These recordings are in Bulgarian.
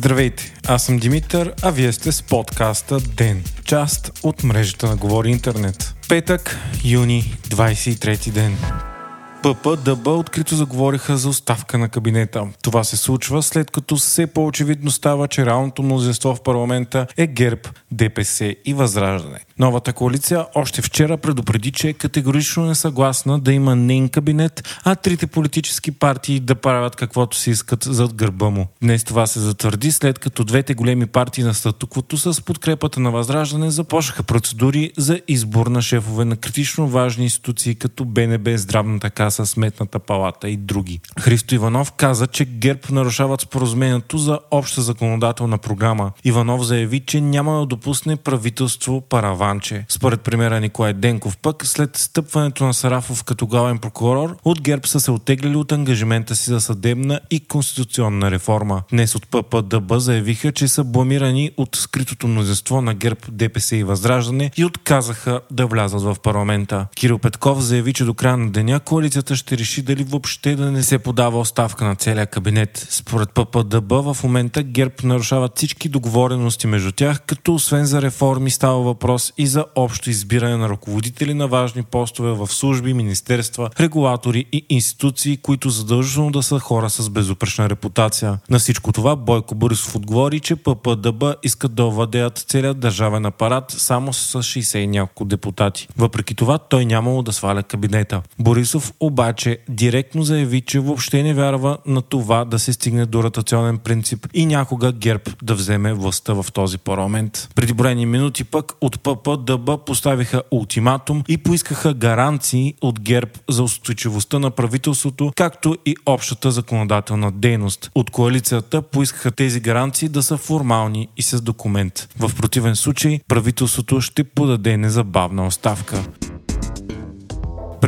Здравейте, аз съм Димитър, а вие сте с подкаста ДЕН, част от мрежата на Говори Интернет. Петък, юни, 23 ден. ППДБ открито заговориха за оставка на кабинета. Това се случва след като все по-очевидно става, че реалното мнозинство в парламента е ГЕРБ, ДПС и Възраждане. Новата коалиция още вчера предупреди, че е категорично не съгласна да има нейн кабинет, а трите политически партии да правят каквото си искат зад гърба му. Днес това се затвърди след като двете големи партии на статуквото с подкрепата на Възраждане започнаха процедури за избор на шефове на критично важни институции като БНБ, Здравната каса, Сметната палата и други. Христо Иванов каза, че ГЕРБ нарушават споразумението за обща законодателна програма. Иванов заяви, че няма да допусне правителство парава Манче. Според премера Николай Денков пък, след стъпването на Сарафов като главен прокурор, от ГЕРБ са се отегляли от ангажимента си за съдебна и конституционна реформа. Днес от ППДБ заявиха, че са бламирани от скритото мнозинство на ГЕРБ, ДПС и Възраждане и отказаха да влязат в парламента. Кирил Петков заяви, че до края на деня коалицията ще реши дали въобще да не се подава оставка на целия кабинет. Според ППДБ в момента ГЕРБ нарушават всички договорености между тях, като освен за реформи става въпрос и за общо избиране на ръководители на важни постове в служби, министерства, регулатори и институции, които задължително да са хора с безупречна репутация. На всичко това Бойко Борисов отговори, че ППДБ искат да овладеят целият държавен апарат само с 60 и няколко депутати. Въпреки това той нямало да сваля кабинета. Борисов обаче директно заяви, че въобще не вярва на това да се стигне до ротационен принцип и някога ГЕРБ да вземе властта в този парламент. Преди броени минути пък от ПП ДБ поставиха ултиматум и поискаха гаранции от ГЕРБ за устойчивостта на правителството, както и общата законодателна дейност. От коалицията поискаха тези гаранции да са формални и с документ. В противен случай правителството ще подаде незабавна оставка.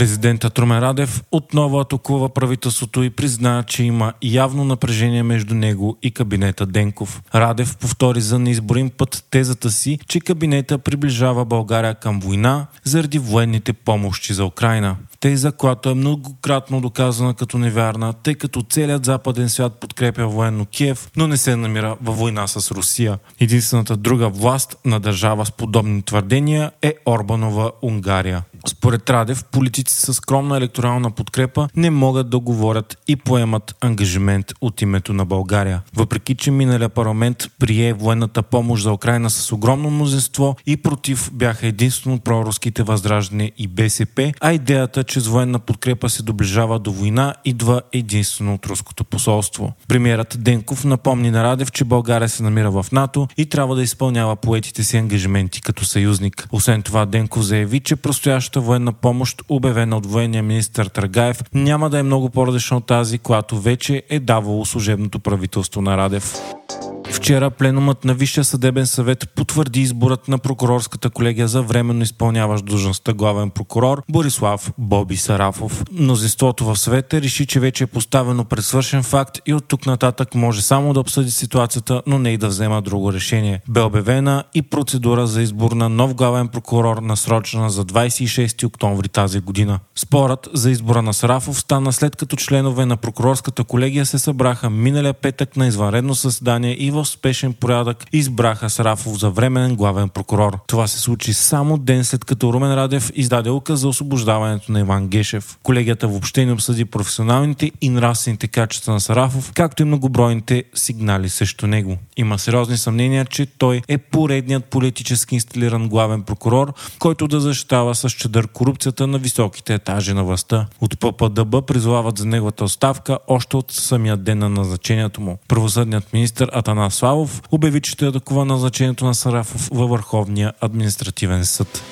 Президентът Румен Радев отново атакува правителството и призна, че има явно напрежение между него и кабинета Денков. Радев повтори за неизборим път тезата си, че кабинета приближава България към война заради военните помощи за Украина теза, която е многократно доказана като невярна, тъй като целият западен свят подкрепя военно Киев, но не се намира във война с Русия. Единствената друга власт на държава с подобни твърдения е Орбанова Унгария. Според Радев, политици с скромна електорална подкрепа не могат да говорят и поемат ангажимент от името на България. Въпреки, че миналия парламент прие военната помощ за Украина с огромно мнозинство и против бяха единствено проруските възраждане и БСП, а идеята, че с военна подкрепа се доближава до война, идва единствено от руското посолство. Премьерът Денков напомни на Радев, че България се намира в НАТО и трябва да изпълнява поетите си ангажименти като съюзник. Освен това, Денков заяви, че предстоящата военна помощ, обявена от военния министр Трагаев, няма да е много по-различна от тази, която вече е давало служебното правителство на Радев. Вчера пленумът на Висшия съдебен съвет потвърди изборът на прокурорската колегия за временно изпълняващ длъжността главен прокурор Борислав Боби Сарафов. Мнозинството в съвета реши, че вече е поставено пред свършен факт и от тук нататък може само да обсъди ситуацията, но не и да взема друго решение. Бе обявена и процедура за избор на нов главен прокурор, насрочена за 26 октомври тази година. Спорът за избора на Сарафов стана след като членове на прокурорската колегия се събраха миналия петък на извънредно съседание и в спешен порядък избраха Сарафов за временен главен прокурор. Това се случи само ден след като Румен Радев издаде указ за освобождаването на Иван Гешев. Колегията въобще не обсъди професионалните и нравствените качества на Сарафов, както и многобройните сигнали срещу него. Има сериозни съмнения, че той е поредният политически инсталиран главен прокурор, който да защитава с чадър корупцията на високите етажи на властта. От ППДБ призовават за неговата оставка още от самия ден на назначението му. Правосъдният министр Атанас Славов обяви, че ще атакува назначението на Сарафов във Върховния административен съд.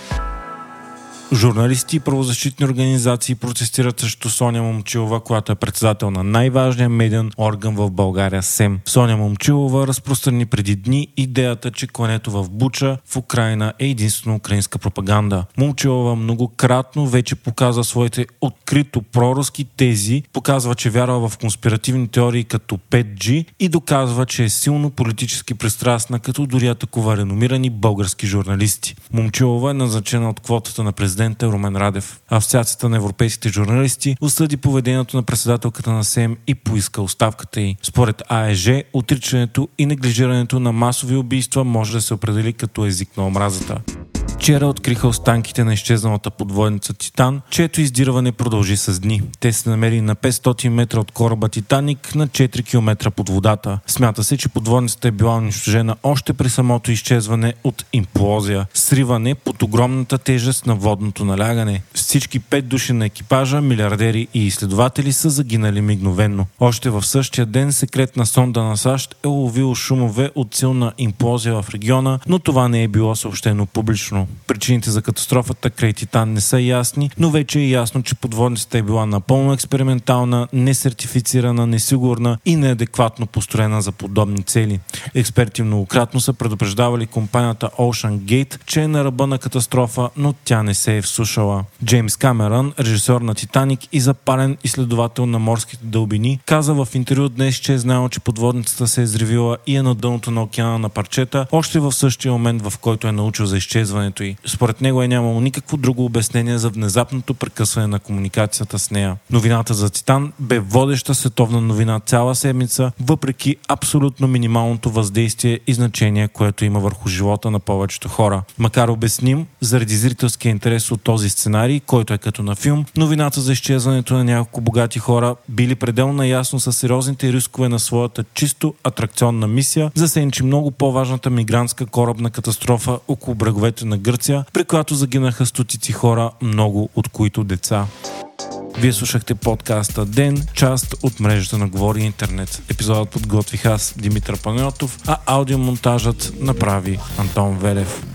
Журналисти и правозащитни организации протестират срещу Соня Момчилова, която е председател на най-важния медиен орган в България СЕМ. Соня Момчилова разпространи преди дни идеята, че клането в Буча в Украина е единствено украинска пропаганда. Момчилова многократно вече показва своите открито проруски тези, показва, че вярва в конспиративни теории като 5G и доказва, че е силно политически пристрастна, като дори атакува реномирани български журналисти. Момчилова е назначена от квотата на президента президента Румен Радев. Асоциацията на европейските журналисти осъди поведението на председателката на СЕМ и поиска оставката й. Според АЕЖ, отричането и неглижирането на масови убийства може да се определи като език на омразата. Вчера откриха останките на изчезналата подводница Титан, чието издирване продължи с дни. Те се намери на 500 метра от кораба Титаник на 4 км под водата. Смята се, че подводницата е била унищожена още при самото изчезване от имплозия, сриване под огромната тежест на водното налягане. Всички пет души на екипажа, милиардери и изследователи са загинали мигновенно. Още в същия ден секретна сонда на САЩ е уловил шумове от силна имплозия в региона, но това не е било съобщено публично. Причините за катастрофата край Титан не са ясни, но вече е ясно, че подводницата е била напълно експериментална, несертифицирана, несигурна и неадекватно построена за подобни цели. Експерти многократно са предупреждавали компанията Ocean Gate, че е на ръба на катастрофа, но тя не се е всушала. Джеймс Камерън, режисьор на Титаник и запален изследовател на морските дълбини, каза в интервю днес, че е знаел, че подводницата се е взривила и е на дъното на океана на парчета, още в същия момент, в който е научил за изчезването й. Според него е нямало никакво друго обяснение за внезапното прекъсване на комуникацията с нея. Новината за Титан бе водеща световна новина цяла седмица, въпреки абсолютно минималното въздействие и значение, което има върху живота на повечето хора. Макар обясним, заради зрителския интерес от този сценарий, който е като на филм, новината за изчезването на няколко богати хора били пределно наясно с сериозните рискове на своята чисто атракционна мисия, засенчи много по-важната мигрантска корабна катастрофа около бреговете на Гърция, при която загинаха стотици хора, много от които деца. Вие слушахте подкаста Ден, част от мрежата на Говори Интернет. Епизодът подготвих аз, Димитър Панайотов, а аудиомонтажът направи Антон Велев.